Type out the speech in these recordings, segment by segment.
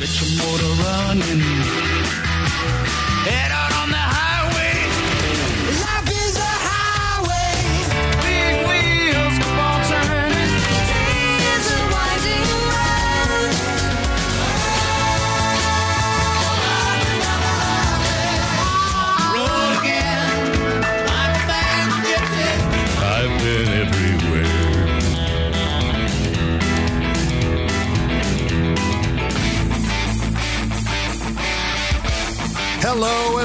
Get your motor running. Head out on the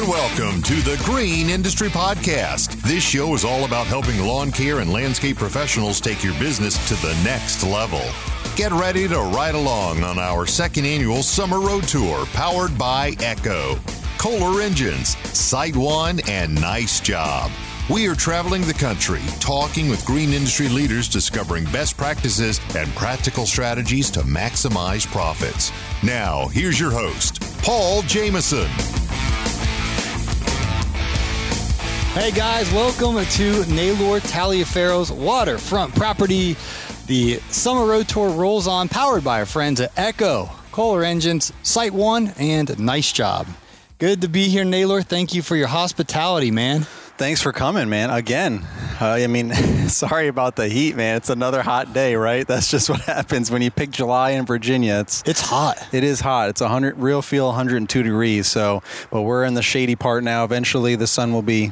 and welcome to the Green Industry Podcast. This show is all about helping lawn care and landscape professionals take your business to the next level. Get ready to ride along on our second annual summer road tour powered by Echo, Kohler Engines, Site One, and Nice Job. We are traveling the country, talking with green industry leaders, discovering best practices and practical strategies to maximize profits. Now, here's your host, Paul Jameson. Hey guys, welcome to Naylor Taliaferro's waterfront property. The summer road tour rolls on, powered by our friends at Echo, Kohler Engines, Site One, and Nice Job. Good to be here, Naylor. Thank you for your hospitality, man. Thanks for coming, man. Again, uh, I mean, sorry about the heat, man. It's another hot day, right? That's just what happens when you pick July in Virginia. It's It's hot. it is hot. It's 100 real feel 102 degrees. So, but we're in the shady part now. Eventually, the sun will be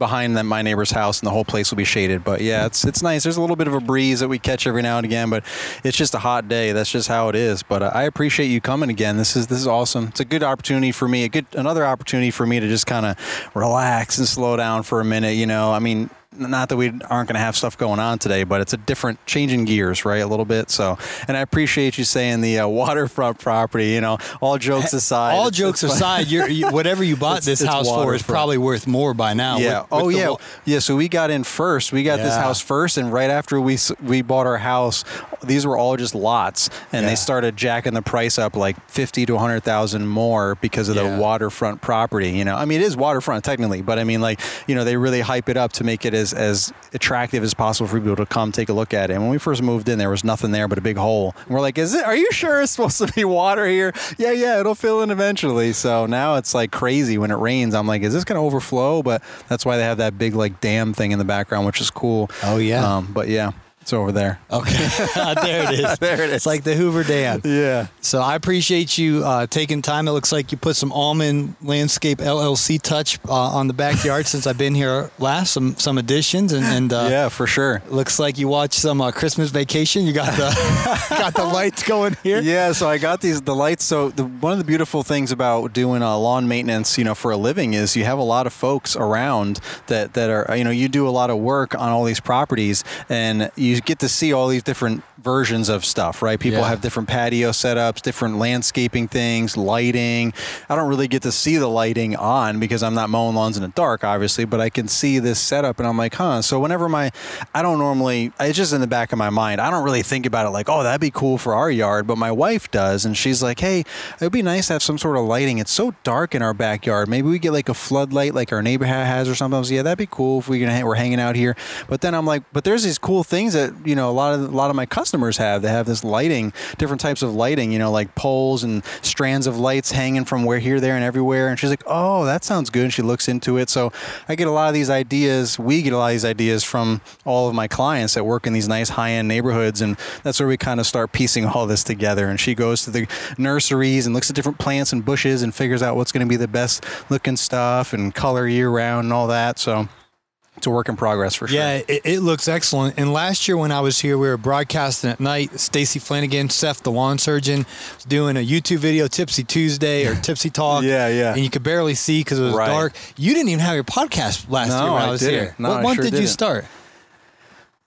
behind them, my neighbor's house, and the whole place will be shaded. But yeah, it's it's nice. There's a little bit of a breeze that we catch every now and again, but it's just a hot day. That's just how it is. But uh, I appreciate you coming again. This is this is awesome. It's a good opportunity for me. A good another opportunity for me to just kind of relax and slow down for a minute. You know, I mean. Not that we aren't going to have stuff going on today, but it's a different changing gears, right? A little bit. So, and I appreciate you saying the uh, waterfront property. You know, all jokes aside, All it's- jokes it's aside, you're, you, whatever you bought this house for is probably worth more by now. Yeah. with- with oh yeah. wa- Yeah. So we got in first. We got this house first, and right after we we bought our house, these were all just lots, and Yeah. they started jacking the price up like fifty to hundred thousand more because of Yeah. the waterfront property. You know, I mean, it is waterfront technically, but I mean, like, you know, they really hype it up to make it as as attractive as possible for people to come take a look at it. And when we first moved in, there was nothing there but a big hole. And we're like, is it? Are you sure it's supposed to be water here? Yeah, yeah, it'll fill in eventually. So now it's like crazy when it rains. I'm like, is this going to overflow? But that's why they have that big like dam thing in the background, which is cool. Oh, yeah. Um, but yeah, it's over there. Okay. there it is. There it is. It's like the Hoover Dam. Yeah. So I appreciate you uh, taking time. It looks like you put some Almond Landscape LLC touch uh, on the backyard since I've been here last. Some some additions and, and uh, yeah, for sure. looks like you watched some uh, Christmas Vacation. You got the got the lights going here. Yeah, so I got these the lights. So the, one of the beautiful things about doing uh, lawn maintenance, you know, for a living is you have a lot of folks around that that are you know you do a lot of work on all these properties, and you get to see all these different versions of stuff, right? People Yeah. have different patio setups, different landscaping things, lighting. I don't really get to see the lighting on because I'm not mowing lawns in the dark, obviously, but I can see this setup and I'm like, huh. So whenever my, I don't normally, it's just in the back of my mind. I don't really think about it like, oh, that'd be cool for our yard, but my wife does. And she's like, hey, it'd be nice to have some sort of lighting. It's so dark in our backyard. Maybe we get like a floodlight like our neighbor has or something. I yeah, that'd be cool if we can, we're hanging out here. But then I'm like, but there's these cool things that, you know, a lot of, a lot of my customers have. They have this lighting, different types of lighting, you know, like poles and strands of lights hanging from where here, there, and everywhere. And she's like, oh, that sounds good. And she looks into it. So I get a lot of these ideas. We get a lot of these ideas from all of my clients that work in these nice high end neighborhoods. And that's where we kind of start piecing all this together. And she goes to the nurseries and looks at different plants and bushes and figures out what's going to be the best looking stuff and color year round and all that. So it's a work in progress for sure. Yeah, it, it looks excellent. And last year when I was here, we were broadcasting at night. Stacy Flanagan, Seth, the lawn surgeon, was doing a YouTube video, Tipsy Tuesday or Tipsy Talk. Yeah, yeah. And you could barely see because it was Right. dark. You didn't even have your podcast last No, year when I, I was didn't. here. No, what month sure did you didn't. start?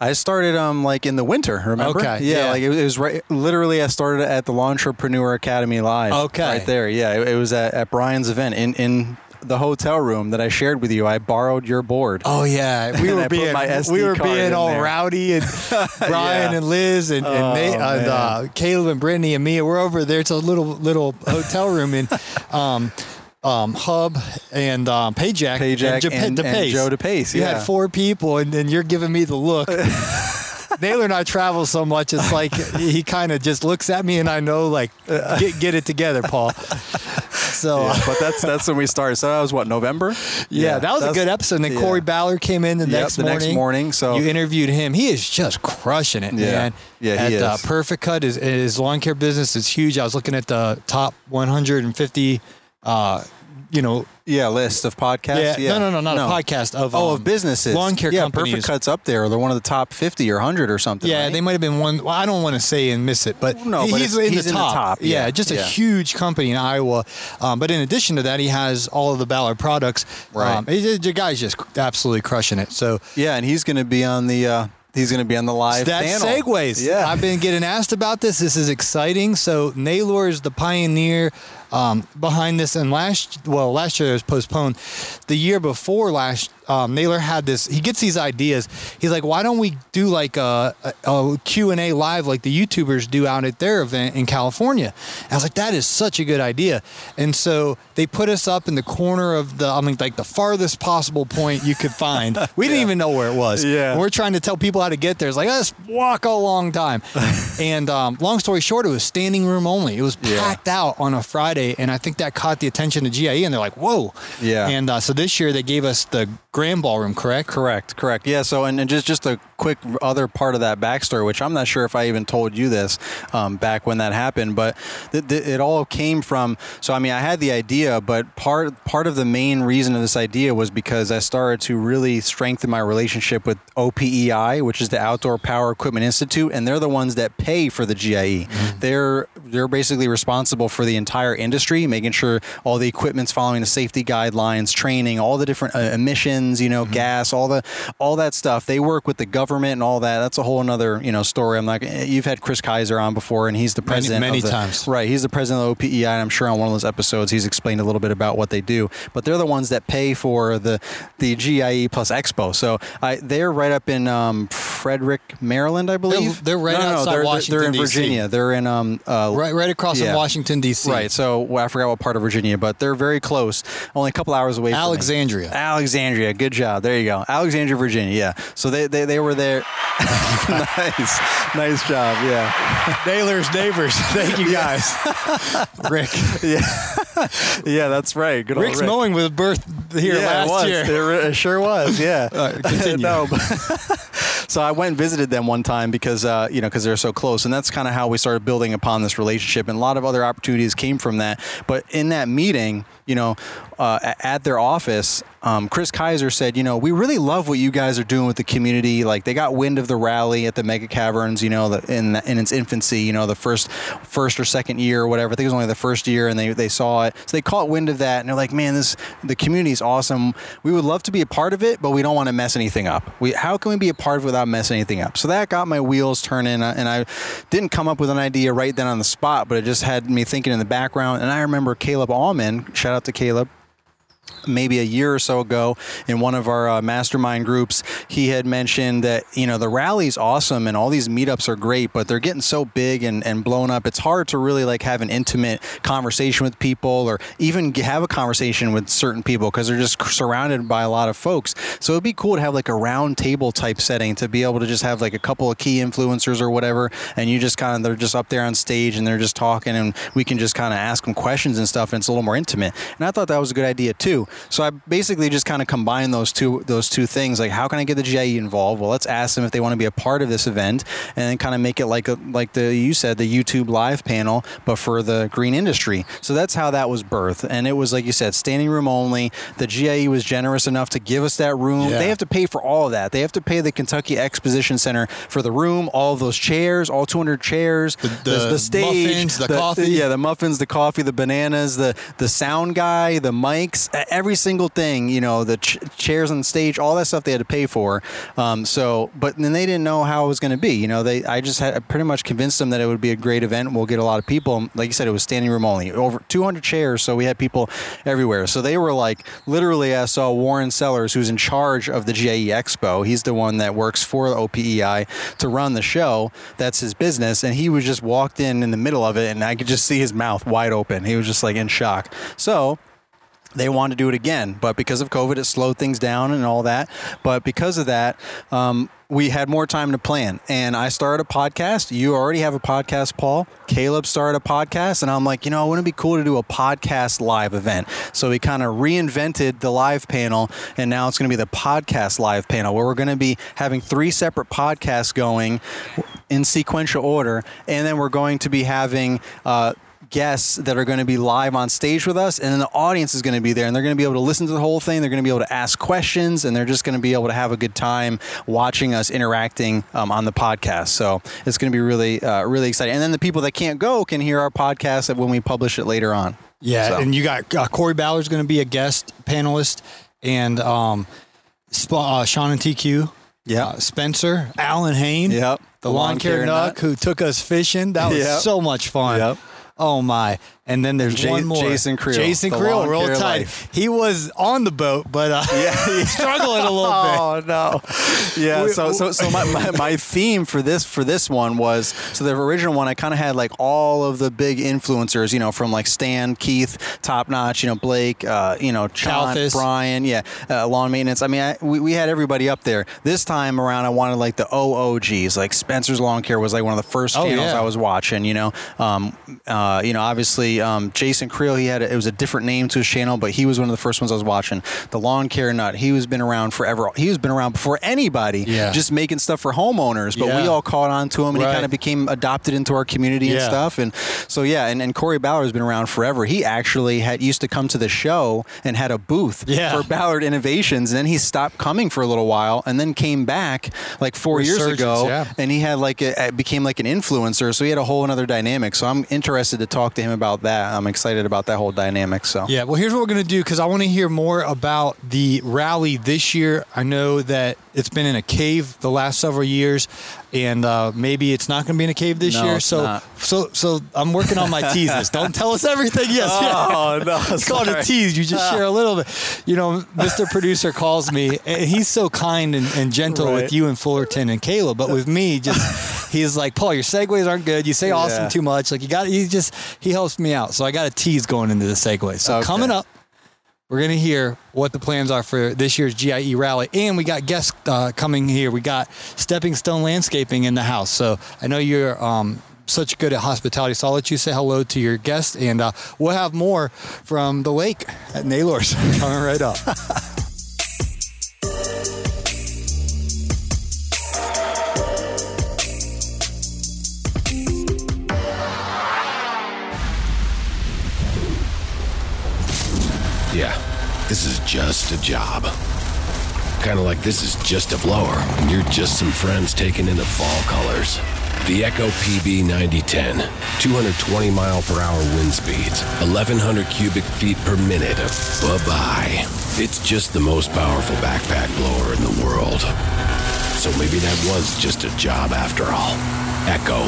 I started um like in the winter. Remember? Okay, Yeah, yeah. like it, it was right. Literally, I started at the Entrepreneur Academy live. Okay. right there. Yeah, it, it was at, at Brian's event in in the hotel room that I shared with you. I borrowed your board. Oh yeah, we were being we were being all there. rowdy and Brian Yeah. and Liz and, and, Oh, Nate, and uh, Caleb and Brittany and me. We're over there. It's a little little hotel room in um, um, Hub and um, Payjack, Payjack and- and DePace. Joe DePace, You yeah. had four people, and then you're giving me the look. Naylor and I travel so much. It's like he kind of just looks at me, and I know like get get it together, Paul. So. Yeah, but that's that's when we started. So that was what November. Yeah, that was a good episode. And then yeah. Corey Ballard came in the Yep, next the morning. next morning, so- you interviewed him. He is just crushing it, Yeah. man. Yeah, at he Uh, is. Perfect Cut, is his lawn care business is huge. I was looking at the top 150, uh, you know, Yeah, list of podcasts. yeah, no, no, no, not a podcast of Oh, um, of businesses. lawn care yeah, companies. Perfect Cuts up there. They're one of the top fifty or hundred or something. Yeah, right? they might have been one. Well, I don't want to say and miss it, but No, but he's, in, he's the in the top. Yeah, yeah, just a huge company in Iowa. Um, but in addition to that, he has all of the Ballard products. Right. Um, he- the guy's just absolutely crushing it. So Yeah, and he's going to be on the. Uh, he's going to be on the live that panel. segues. Yeah, I've been getting asked about this. This is exciting. So Naylor is the pioneer um, behind this. And last, well, last year it was postponed. The year before last, um, Naylor had this. He gets these ideas. He's like, why don't we do like a, a, a Q and A live like the YouTubers do out at their event in California? And I was like, that is such a good idea. And so they put us up in the corner of the, I mean, like the farthest possible point you could find. We didn't even know where it was. Yeah. And we're trying to tell people how to get there. It's like, let's walk a long time. and um, long story short, it was standing room only. It was Yeah. packed out on a Friday. And I think that caught the attention of GIE. And they're like, whoa. Yeah. And uh, so this year they gave us the grand ballroom, correct? Correct, correct. Yeah. So, and, and just just a quick other part of that backstory, which I'm not sure if I even told you this um, back when that happened, but th- th- it all came from. So, I mean, I had the idea, but part part of the main reason of this idea was because I started to really strengthen my relationship with OPEI, which is the Outdoor Power Equipment Institute, and they're the ones that pay for the GIE. They're they're basically responsible for the entire industry, making sure all the equipment's following the safety guidelines, training, all the different uh, emissions, you know, gas, all the all that stuff. They work with the government and all that. That's a whole another you know story. I'm gonna- You've had Kris Kiser on before, and he's the president. many of the- times. Right. He's the president of OPEI, and I'm sure on one of those episodes he's explained a little bit about what they do. But they're the ones that pay for the the GIE plus Expo. So I, they're right up in um, Frederick, Maryland, I believe. they're right no, no, outside they're, Washington, They're in DC. Virginia. They're in um uh, Right, right across yeah. from Washington, D.C. Right. So well, I forgot what part of Virginia, but they're very close. Only a couple hours away. from me. Alexandria. Good job. There you go. Alexandria, Virginia. Yeah. So they they, they were there. nice. Nice job. Yeah. Naylor's neighbors. Thank you guys. Rick. Yeah. Yeah, that's right. Good old Rick's Rick. mowing was birth here yeah, last it year. It, it sure was. Yeah. No, but so I went and visited them one time because uh, you know because they're so close, and that's kind of how we started building upon this relationship. And a lot of other opportunities came from that. But in that meeting, you know, uh, at their office, um, Kris Kiser said, you know, we really love what you guys are doing with the community. Like they got wind of the rally at the Mega Caverns, you know, the, in in its infancy, you know, the first first or second year or whatever. I think it was only the first year, and they they saw it, so they caught wind of that, and they're like, man, this the community is awesome. We would love to be a part of it, but we don't want to mess anything up. We how can we be a part of it without messing anything up? So that got my wheels turning, and I didn't come up with an idea right then on the spot, but it just had me thinking in the background. And I remember Caleb Allman. Shout out to Caleb maybe a year or so ago in one of our uh, mastermind groups he had mentioned that you know the rally's awesome and all these meetups are great but they're getting so big and, and blown up it's hard to really like have an intimate conversation with people or even have a conversation with certain people because they're just surrounded by a lot of folks. So it'd be cool to have like a round table type setting to be able to just have like a couple of key influencers or whatever and you just kind of they're just up there on stage and they're just talking and we can just kind of ask them questions and stuff and it's a little more intimate. And i thought that was a good idea too so i basically just kind of combine those two those two things like how can i get the GIE involved? Well let's ask them if they want to be a part of this event and then kind of make it like a like the you said the youtube live panel but for the green industry. So that's how that was birthed. And it was like you said standing room only. The GIE was generous enough to give us that room. Yeah. they have to pay for all of that. They have to pay the kentucky exposition center for the room all those chairs all 200 chairs the, the stage muffins, the coffee. yeah the muffins the coffee the bananas the the sound guy the mics every single thing you know the ch- chairs on stage all that stuff they had to pay for. Um, so but then they didn't know how it was going to be you know they i just had pretty much convinced them that it would be a great event we'll get a lot of people. Like you said it was standing room only over 200 chairs so we had people everywhere. So they were like literally i saw warren sellers who's in charge of the GIE expo he's the one that works for the opei to run the show that's his business and he was just walked in in the middle of it and i could just see his mouth wide open he was just like in shock. So they want to do it again, but because of COVID, it slowed things down and all that. But because of that, um, we had more time to plan. And I started a podcast. You already have a podcast, Paul. Caleb started a podcast, and I'm like, you know, wouldn't it be cool to do a podcast live event? So we kind of reinvented the live panel, and now it's going to be the podcast live panel where we're going to be having three separate podcasts going in sequential order, and then we're going to be having. Uh, guests that are going to be live on stage with us, and then the audience is going to be there, and they're going to be able to listen to the whole thing. They're going to be able to ask questions, and they're just going to be able to have a good time watching us interacting um, on the podcast. So it's going to be really, uh, really exciting. And then the people that can't go can hear our podcast when we publish it later on. Yeah, So- and you got uh, Corey Ballard's going to be a guest panelist, and um, uh, Sean and TQ. Yeah. uh, Spencer, Allyn Hane. Yep. The, lawn care nut who took us fishing. That was Yep. so much fun. Yep. Oh my! And then there's Ja- one more. Jason Creel, Jason Creel, care tide. life. He was on the boat, but uh, he's struggling a little bit. Oh no! Yeah. So so so my, my, my theme for this for this one was so the original one I kind of had like all of the big influencers, you know, from like Stan, Keith, Top Notch, you know, Blake, uh, you know, John. Brian, yeah, uh, lawn maintenance. I mean, I, we we had everybody up there. This time around, I wanted like the OOGs, like Spencer's Lawn Care was like one of the first Oh, channels yeah. I was watching. You know, um, uh, you know, obviously um, Jason Creel, he had a, it was a different name to his channel, but he was one of the first ones I was watching. The Lawn Care Nut, he was been around forever. He was been around before anybody. Yeah. just making stuff for homeowners. But we all caught on to him, and Right. he kind of became adopted into our community and stuff. And so yeah, and, and Corey Ballard has been around forever. He actually had used to come to the show and had a booth Yeah. for Ballard Innovations, and then he stopped coming for a little while, and then came back like four years ago, yeah. and he had like a, became like an influencer. So he had a whole another dynamic. So I'm interested to talk to him about that. I'm excited about that whole dynamic. So Yeah, well, here's what we're to do because I want to hear more about the rally this year. I know that it's been in a cave the last several years, and uh, maybe it's not to be in a cave this No, year. So, not. so, so I'm working on my teases. Don't tell us everything. Yes, Oh, no, it's called a tease. You just share a little bit. You know, Mr. Producer calls me, and he's so kind and, and gentle Right. with you and Fullerton and Caleb, but with me, just he's like, Paul, your segues aren't good. You say awesome Yeah. too much. Like you got, he just he helps me out. So I got a tease going into the segue. So Okay. coming up. We're going to hear what the plans are for this year's GIE rally. And we got guests uh, coming here. We got Stepping Stone Landscaping in the house. So I know you're um, such good at hospitality. So I'll let you say hello to your guests. And uh, we'll have more from the lake at Naylor's coming right up. this is just a job. Kind of like this is just a blower, and you're just some friends taking in the fall colors. The Echo PB 9010, 220 mile per hour wind speeds, 1100 cubic feet per minute of bye bye. It's just the most powerful backpack blower in the world. So maybe that was just a job after all. Echo,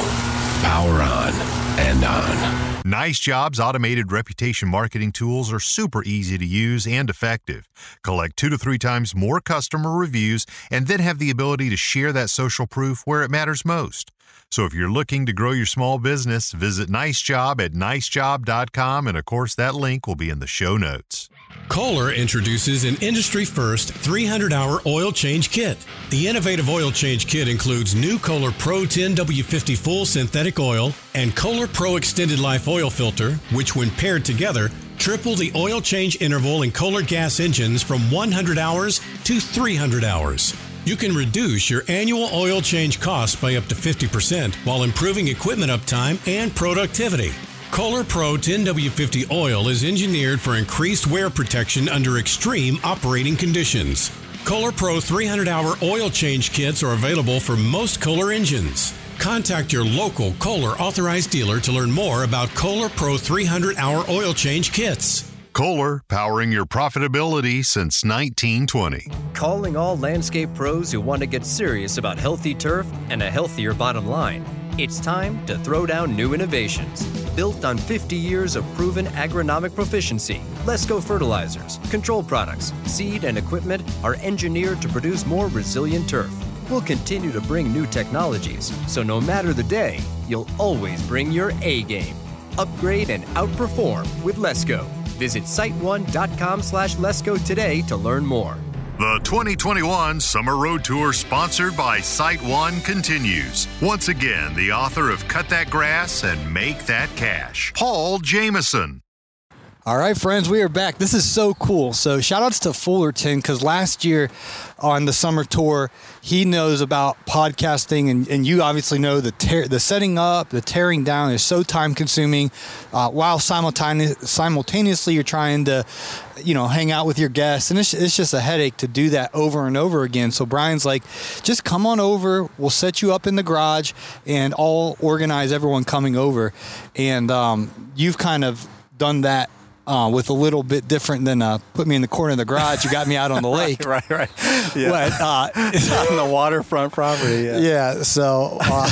power on and on. Nice Jobs automated reputation marketing tools are super easy to use and effective. Collect two to three times more customer reviews and then have the ability to share that social proof where it matters most. So if you're looking to grow your small business, visit Nicejob at nicejob.com and of course that link will be in the show notes. Kohler introduces an industry first 300 hour oil change kit. The innovative oil change kit includes new Kohler Pro 10 W50 full synthetic oil and Kohler Pro extended life oil filter, which, when paired together, triple the oil change interval in Kohler gas engines from 100 hours to 300 hours. You can reduce your annual oil change costs by up to 50% while improving equipment uptime and productivity. Kohler Pro 10W50 oil is engineered for increased wear protection under extreme operating conditions. Kohler Pro 300 hour oil change kits are available for most Kohler engines. Contact your local Kohler authorized dealer to learn more about Kohler Pro 300 hour oil change kits. Kohler, powering your profitability since 1920. Calling all landscape pros who want to get serious about healthy turf and a healthier bottom line. It's time to throw down new innovations. Built on 50 years of proven agronomic proficiency, Lesco fertilizers, control products, seed, and equipment are engineered to produce more resilient turf. We'll continue to bring new technologies, so no matter the day, you'll always bring your A game. Upgrade and outperform with Lesco. Visit siteone.com slash let's today to learn more. The 2021 Summer Road Tour, sponsored by Site One, continues. Once again, the author of Cut That Grass and Make That Cash, Paul Jameson. All right, friends, we are back. This is so cool. So, shout outs to Fullerton because last year on the summer tour, he knows about podcasting, and, and you obviously know the the setting up, the tearing down is so time consuming. Uh, while simultaneous, simultaneously, you're trying to, you know, hang out with your guests, and it's, it's just a headache to do that over and over again. So, Brian's like, just come on over. We'll set you up in the garage, and I'll organize everyone coming over. And um, you've kind of done that uh, with a little bit different than uh, put me in the corner of the garage. You got me out on the lake. right, right. Yeah. But uh, on the waterfront property. Yeah. yeah, so. Uh,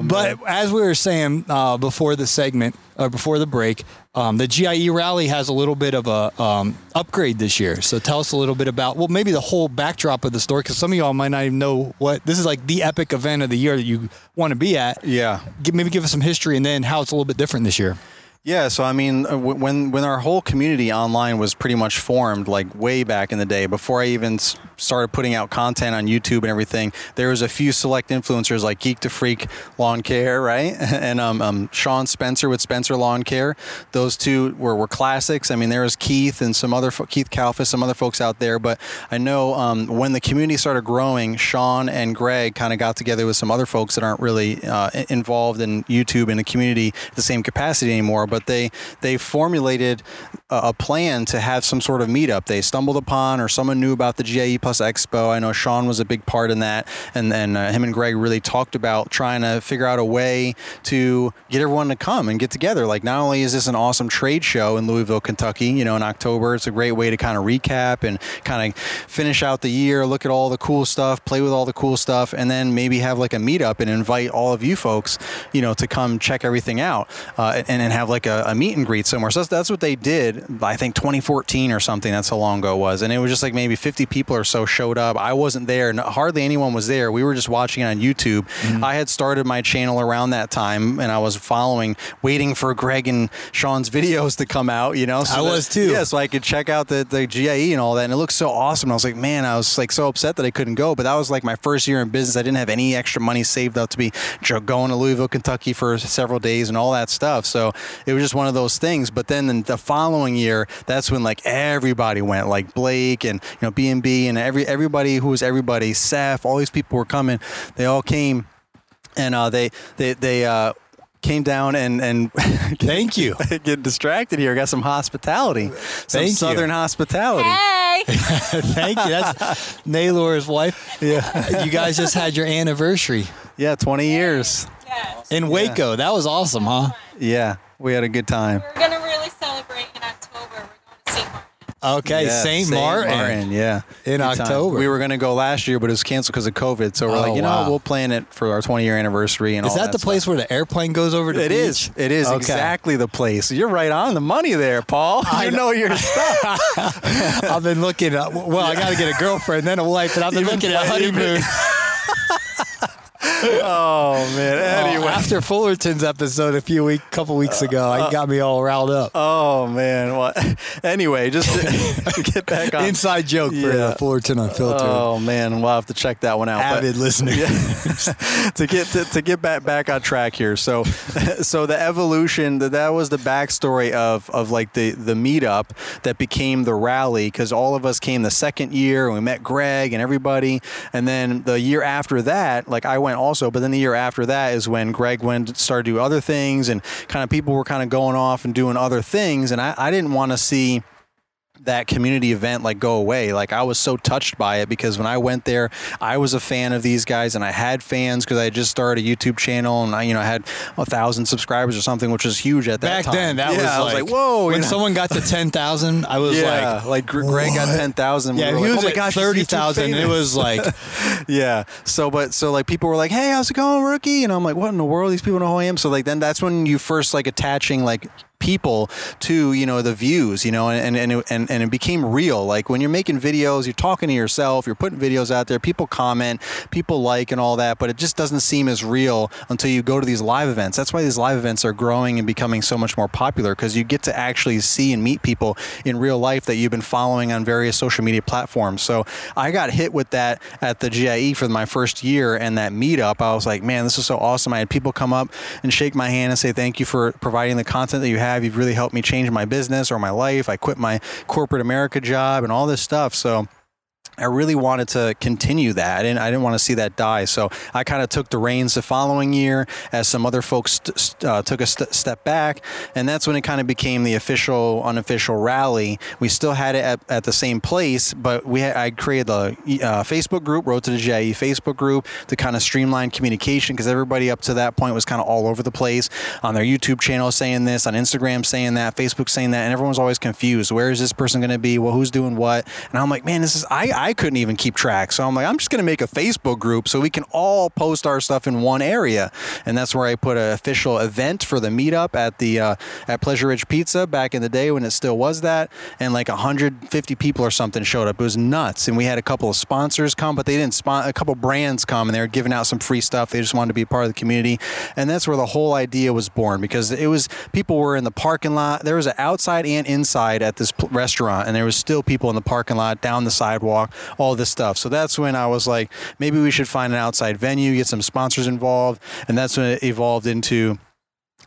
but as we were saying uh, before the segment or before the break, um, the GIE rally has a little bit of a um, upgrade this year. So tell us a little bit about well, maybe the whole backdrop of the story because some of y'all might not even know what this is like the epic event of the year that you want to be at. Yeah. Give, maybe give us some history and then how it's a little bit different this year. Yeah, so I mean, uh, when when our whole community online was pretty much formed, like way back in the day, before I even started putting out content on YouTube and everything, there was a few select influencers like Geek to Freak Lawn Care, right, and um, um, Sean Spencer with Spencer Lawn Care. Those two were, were classics. I mean, there was Keith and some other Keith Kalfas, some other folks out there. But I know um, when the community started growing, Sean and Greg kind of got together with some other folks that aren't really uh, involved in YouTube and the community the same capacity anymore. But they they formulated a, a plan to have some sort of meetup. They stumbled upon, or someone knew about the GIE Plus Expo. I know Sean was a big part in that, and then uh, him and Greg really talked about trying to figure out a way to get everyone to come and get together. Like, not only is this an awesome trade show in Louisville, Kentucky, you know, in October, it's a great way to kind of recap and kind of finish out the year, look at all the cool stuff, play with all the cool stuff, and then maybe have like a meetup and invite all of you folks, you know, to come check everything out uh, and then have like a, a meet and greet somewhere. So that's, that's what they did. I think 2014 or something. That's how long ago it was, and it was just like maybe 50 people or so showed up. I wasn't there. Hardly anyone was there. We were just watching it on YouTube. Mm-hmm. I had started my channel around that time, and I was following, waiting for Greg and Sean's videos to come out. You know, I that- was too. Yeah, so I could check out the the GIE and all that, and it looked so awesome. And I was like, man, I was like so upset that I couldn't go, but that was like my first year in business. I didn't have any extra money saved up to be going to Louisville, Kentucky for several days and all that stuff. So it was just one of those things. But then in the following year, that's when like everybody went, like Blake and you know B and B and every everybody who was everybody, Seth, all these people were coming. They all came, and uh, they they they. Uh, Came down and and Thank you. get distracted here. Got some hospitality, some Thank you. southern hospitality. Thank you. That's Naylor's wife. Yeah, You guys just had your anniversary yeah, twenty years. yes. in Waco. That was awesome, huh? Yeah, we had a good time. We're gonna really celebrate in October. We're going to St. Martin. Okay, Yeah, Saint Martin. yeah, In Good time. October. We were going to go last year, but it was canceled because of COVID. So we're Oh, like, you know, wow. what, we'll plan it for our 20 year anniversary. And Is all that the stuff. place where the airplane goes over the It beach? is. It is Okay. exactly the place. You're right on the money there, Paul. I you know. know your stuff. I've been looking at. Well, I got to get a girlfriend, then a wife, and I've been You've looking been at planning- honeymoon. oh man. Anyway. After Fullerton's episode a few week, couple weeks ago, I got me all riled up. Oh man. What? Anyway, just get back on. Inside joke for Yeah. uh, Fullerton Unfiltered. Oh man, we'll have to check that one out. but- Avid listener. to get to, to get back back on track here. So so the evolution that that was the backstory of of like the the meetup that became the rally because all of us came the second year and we met Greg and everybody and then the year after that like I went also but then the year after that is when Greg went started to do other things and kind of people were kind of going off and doing other things and I, I didn't want to see that community event like go away. Like I was so touched by it because when I went there, I was a fan of these guys and I had fans because I had just started a YouTube channel and I, you know, had a thousand subscribers or something, which was huge at that time. Back time. then, that Yeah, was, I like, was like, whoa. When know? someone got to ten thousand, I was yeah, like, like, Gr- Greg got ten thousand. yeah, we he like, was oh at gosh, he's thirty YouTube thousand. It was like, yeah. So, but so like people were like, "Hey, how's it going, rookie?" And I'm like, "What in the world? These people know who I am." So like then that's when you first like attaching like people to you know the views, you know, and and it, and and it became real. Like when you're making videos, you're talking to yourself, you're putting videos out there, people comment, people like, and all that, but it just doesn't seem as real until you go to these live events. That's why these live events are growing and becoming so much more popular because you get to actually see and meet people in real life that you've been following on various social media platforms. So I got hit with that at the GIE for my first year and that meetup. I was like, man, this is so awesome. I had people come up and shake my hand and say, thank you for providing the content that you have. You've really helped me change my business or my life. I quit my corporate America job and all this stuff. So I really wanted to continue that. Didn't, I didn't want to see that die. So I kind of took the reins the following year as some other folks uh, took a st- step back. And that's when it kind of became the official, unofficial rally. We still had it at, at the same place, but we had, I created the uh, Facebook group, Road to the GIE Facebook group to kind of streamline communication because everybody up to that point was kind of all over the place on their YouTube channel saying this, on Instagram saying that, Facebook saying that, and everyone was always confused. Where is this person going to be? Well, who's doing what? And I'm like, man, this is, I couldn't even keep track. So I'm like, I'm just going to make a Facebook group so we can all post our stuff in one area. And that's where I put an official event for the meetup at the uh, at Pleasure Ridge Pizza back in the day when it still was that. And like 150 people or something showed up. It was nuts. And we had a couple of sponsors come, but they didn't spon- a couple brands come and they were giving out some free stuff. They just wanted to be a part of the community. And that's where the whole idea was born because it was people were in the parking lot. There was an outside and inside at this restaurant, and there was still people in the parking lot, down the sidewalk, all this stuff. So that's when I was like, maybe we should find an outside venue, get some sponsors involved, and that's when it evolved into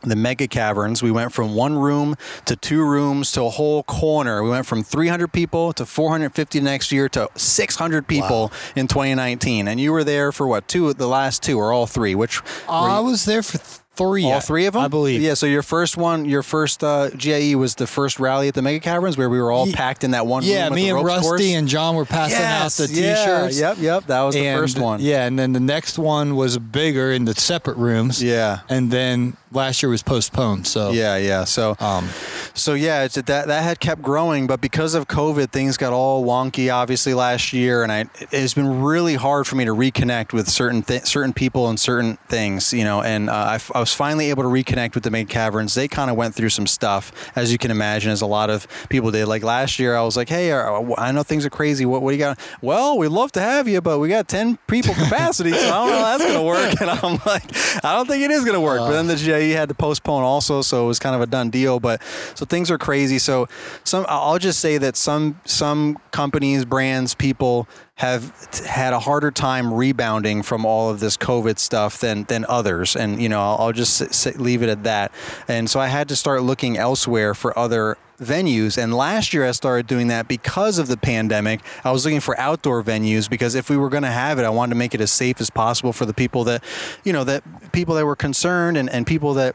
the mega caverns. We went from one room to two rooms to a whole corner. We went from 300 people to 450 next year to 600 people in 2019. And you were there for what? Two the last two or all three? Which I was there for th- three. all three of them, I believe. Yeah. So your first one, your first uh, GIE was the first rally at the Mega Caverns where we were all Ye- packed in that one Yeah, room. with me and Rusty course. and John were passing yes, out the yeah, T-shirts. Yep, yep. That was the first one. Yeah, and then the next one was bigger in the separate rooms. Yeah. And then last year was postponed. So Yeah, yeah. So, Um, so yeah, it's that that had kept growing, but because of COVID, things got all wonky. Obviously, last year, and I it's been really hard for me to reconnect with certain th- certain people and certain things, you know. And uh, I, f- I was finally able to reconnect with the Mega Caverns. They kind of went through some stuff, as you can imagine, as a lot of people did. Like last year, I was like, "Hey, uh, I know things are crazy. What, what do you got?" Well, we'd love to have you, but we got ten people capacity, so I don't know how that's gonna work. And I'm like, I don't think it is gonna work. but then the GIE had to postpone also, so it was kind of a done deal. But so things are crazy. So some, I'll just say that some some companies, brands, people have had a harder time rebounding from all of this COVID stuff than than others, and you know I'll, I'll just s- s- leave it at that. And so I had to start looking elsewhere for other venues. And last year I started doing that because of the pandemic. I was looking for outdoor venues because if we were going to have it I wanted to make it as safe as possible for the people that you know that people that were concerned and, and people that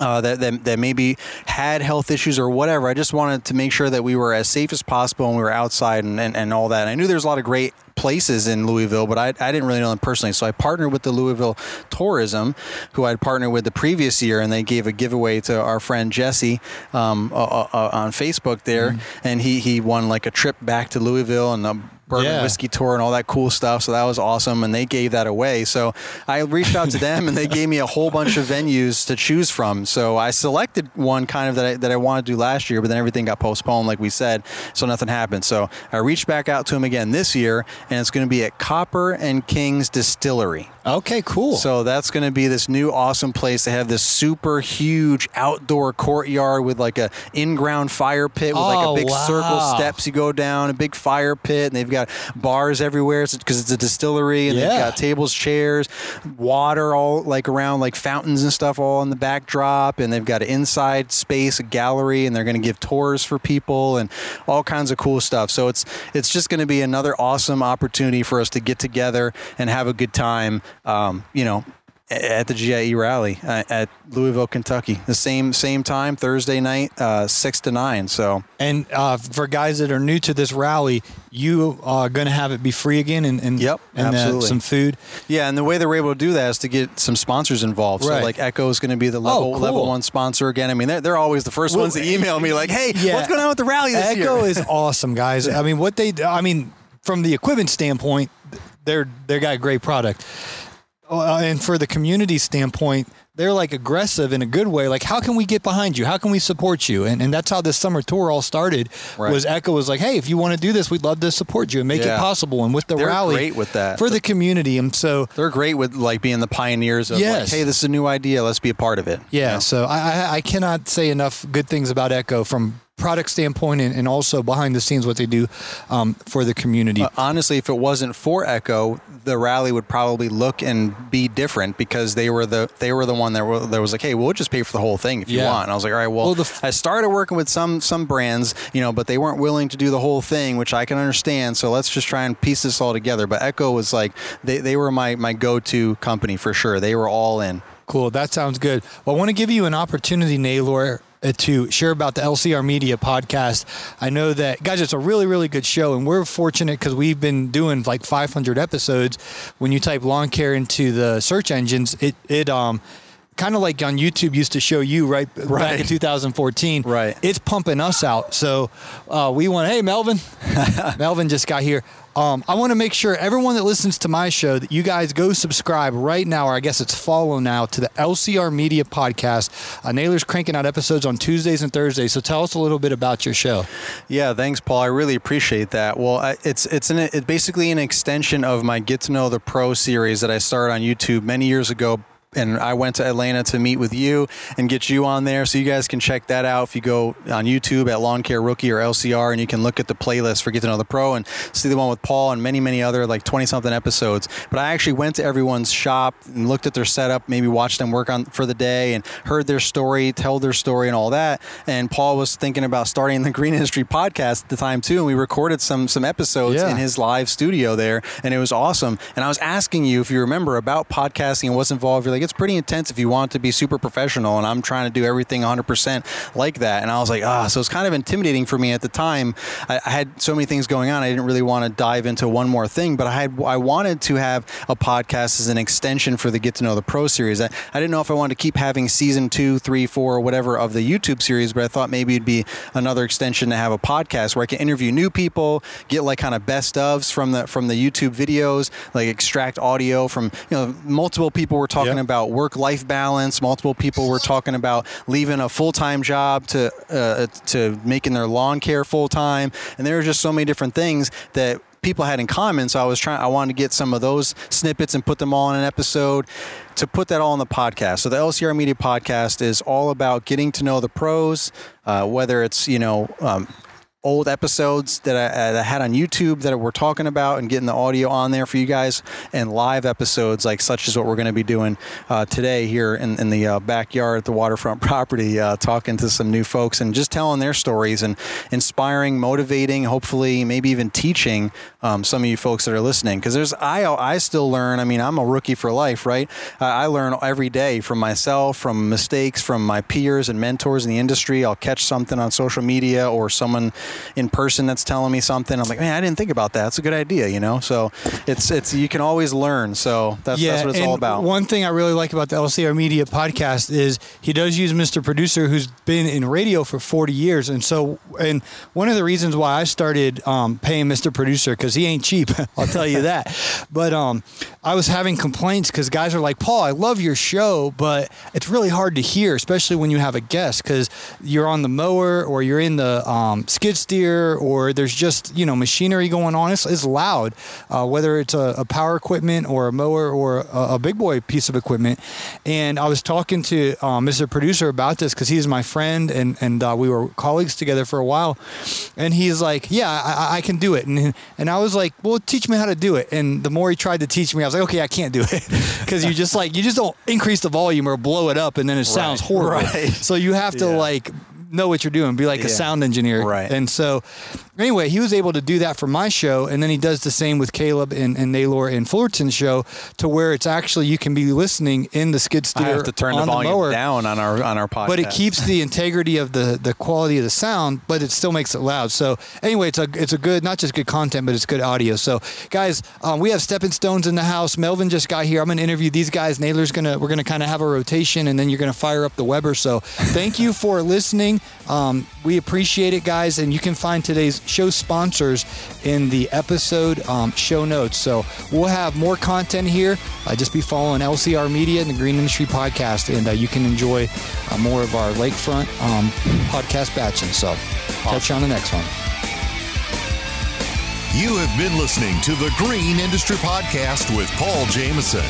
uh, that, that that maybe had health issues or whatever. I just wanted to make sure that we were as safe as possible and we were outside and, and, and all that. And I knew there's a lot of great places in Louisville, but I, I didn't really know them personally. So I partnered with the Louisville Tourism, who I'd partnered with the previous year, and they gave a giveaway to our friend Jesse um, uh, uh, uh, on Facebook there, and he he won like a trip back to Louisville and. Um, bourbon Yeah. whiskey tour and all that cool stuff. So that was awesome. And they gave that away. So I reached out to them and they gave me a whole bunch of venues to choose from. So I selected one kind of that I, that I wanted to do last year, but then everything got postponed, like we said. So nothing happened. So I reached back out to them again this year and it's going to be at Copper and King's Distillery. Okay, cool. So that's going to be this new awesome place. They have this super huge outdoor courtyard with like a in-ground fire pit with like Oh, a big circle wow. steps you go down, a big fire pit, and they've got bars everywhere because it's a distillery, and they've got tables, chairs, water all like around, like fountains and stuff all in the backdrop, and they've got an inside space, a gallery, and they're going to give tours for people and all kinds of cool stuff. So it's it's just going to be another awesome opportunity for us to get together and have a good time. Um, you know, at the GIE rally uh, at Louisville, Kentucky. The same same time Thursday night, uh, six to nine. So and uh, for guys that are new to this rally, you are going to have it be free again and, and, Yep, and uh, absolutely. some food. yeah, and the way they were able to do that is to get some sponsors involved. So like Echo is going to be the level Oh, cool. level one sponsor again. I mean, they're, they're always the first Well, ones to email me like, "Hey, Yeah. what's going on with the rally this Echo year?" is awesome, guys. I mean, what they, I mean, from the equipment standpoint, they're they got a great product, uh, and for the community standpoint, they're like aggressive in a good way. Like, how can we get behind you? How can we support you? And and that's how this summer tour all started. Right. Was Echo was like, hey, if you want to do this, we'd love to support you and make Yeah. it possible. And with the They're rally, great with that. for the community. And so They're great with like being the pioneers of Yes. like, hey, this is a new idea. Let's be a part of it. Yeah, so I, I, I cannot say enough good things about Echo from product standpoint and, and also behind the scenes what they do um, for the community. Uh, honestly, if it wasn't for Echo, the rally would probably look and be different because they were the they were the one that, were, that was like, hey, we'll just pay for the whole thing if you want. And I was like, all right, well, Well, f- I started working with some some brands, you know, but they weren't willing to do the whole thing, which I can understand. So let's just try and piece this all together. But Echo was like, they, they were my my go to company for sure. They were all in. Cool. That sounds good. Well, I want to give you an opportunity, Naylor, to share about the LCR Media podcast. I know that, guys, it's a really, really good show, and we're fortunate because we've been doing like 500 episodes. When you type lawn care into the search engines, it, it, um, kind of like on YouTube used to show you right, back in 2014. Right. It's pumping us out. So uh, we want, hey, Melvin. Melvin just got here. Um, I want to make sure everyone that listens to my show that you guys go subscribe right now, or I guess it's follow now to the LCR Media Podcast. Uh, Naylor's cranking out episodes on Tuesdays and Thursdays. So tell us a little bit about your show. Yeah, thanks, Paul. I really appreciate that. Well, I, it's it's an it's basically an extension of my Get to Know the Pro series that I started on YouTube many years ago. And I went to Atlanta to meet with you and get you on there, so you guys can check that out if you go on YouTube at Lawn Care Rookie or LCR, and you can look at the playlist for Get to Know the Pro and see the one with Paul and many many other like twenty something episodes. But I actually went to everyone's shop and looked at their setup, maybe watched them work on for the day, and heard their story, tell their story, and all that. And Paul was thinking about starting the Green Industry Podcast at the time too, and we recorded some some episodes Yeah. in his live studio there, and it was awesome. And I was asking you if you remember about podcasting and what's involved. You're like, it's pretty intense if you want to be super professional, and I'm trying to do everything 100% like that. And I was like, ah, so it's kind of intimidating for me at the time. I, I had so many things going on. I didn't really want to dive into one more thing, but I had I wanted to have a podcast as an extension for the Get to Know the Pro series. I, I didn't know if I wanted to keep having season two, three, four, or whatever of the YouTube series, but I thought maybe it'd be another extension to have a podcast where I can interview new people, get like kind of best ofs from the from the YouTube videos, like extract audio from you know multiple people were talking Yep. About work life balance. Multiple people were talking about leaving a full time job to uh, to making their lawn care full time, and there were just so many different things that people had in common. So I was trying. I wanted to get some of those snippets and put them all in an episode. To put that all in the podcast. So the LCR Media Podcast is all about getting to know the pros, uh, whether it's you know. Um, old episodes that I, uh, that I had on YouTube that we're talking about and getting the audio on there for you guys, and live episodes like such as what we're going to be doing uh, today here in, in the uh, backyard at the waterfront property, uh, talking to some new folks and just telling their stories and inspiring, motivating, hopefully maybe even teaching um, some of you folks that are listening. Because there's I I still learn. I mean, I'm a rookie for life, right? I learn every day from myself, from mistakes, from my peers and mentors in the industry. I'll catch something on social media or someone in person that's telling me something. I'm like, man, I didn't think about that. That's a good idea, you know. So it's it's you can always learn. So that's that's what it's all about. One thing I really like about the LCR Media podcast is he does use Mr. Producer, who's been in radio for 40 years, and so and one of the reasons why I started um, paying Mr. Producer because he ain't cheap, I'll tell you that. But um, I was having complaints because guys are like, Paul, I love your show, but it's really hard to hear, especially when you have a guest because you're on the mower or you're in the um, skid steer or there's just you know machinery going on. It's, it's loud, uh, whether it's a, a power equipment or a mower or a, a big boy piece of equipment. And I was talking to uh, Mr. Producer about this because he's my friend and and uh, we were colleagues together for a while. And he's like, "Yeah, I, I- can do it." And and I was like, "Well, teach me how to do it." And the more he tried to teach me, I was like, "Okay, I can't do it," because you just like you just don't increase the volume or blow it up, and then it sounds horrible. Right. So you have to Yeah. like know what you're doing, be like a sound engineer. Right. And so, anyway, he was able to do that for my show, and then he does the same with Caleb and, and Naylor and Fullerton's show, to where it's actually you can be listening in the skid steer. I have to turn the volume mower, down on our on our podcast. but it keeps the integrity of the the quality of the sound, but it still makes it loud. So anyway, it's a it's a good not just good content, but it's good audio. So guys, um, we have stepping stones in the house. Melvin just got here. I'm gonna interview these guys. Naylor's gonna we're gonna kind of have a rotation, and then you're gonna fire up the Weber. So thank you for listening. Um, We appreciate it, guys. And you can find today's show sponsors in the episode um, show notes. So we'll have more content here. Uh, just be following LCR Media and the Green Industry Podcast, and uh, you can enjoy uh, more of our lakefront um, podcast batching. So catch you on the next one. You have been listening to the Green Industry Podcast with Paul Jameson.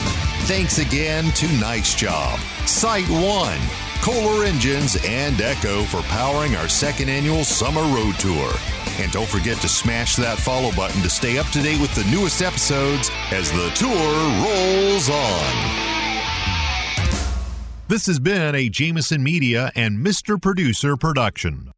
Thanks again to Nice Job, Site One, Kohler Engines, and Echo for powering our second annual summer road tour. And don't forget to smash that follow button to stay up to date with the newest episodes as the tour rolls on. This has been a Jameson Media and Mr. Producer production.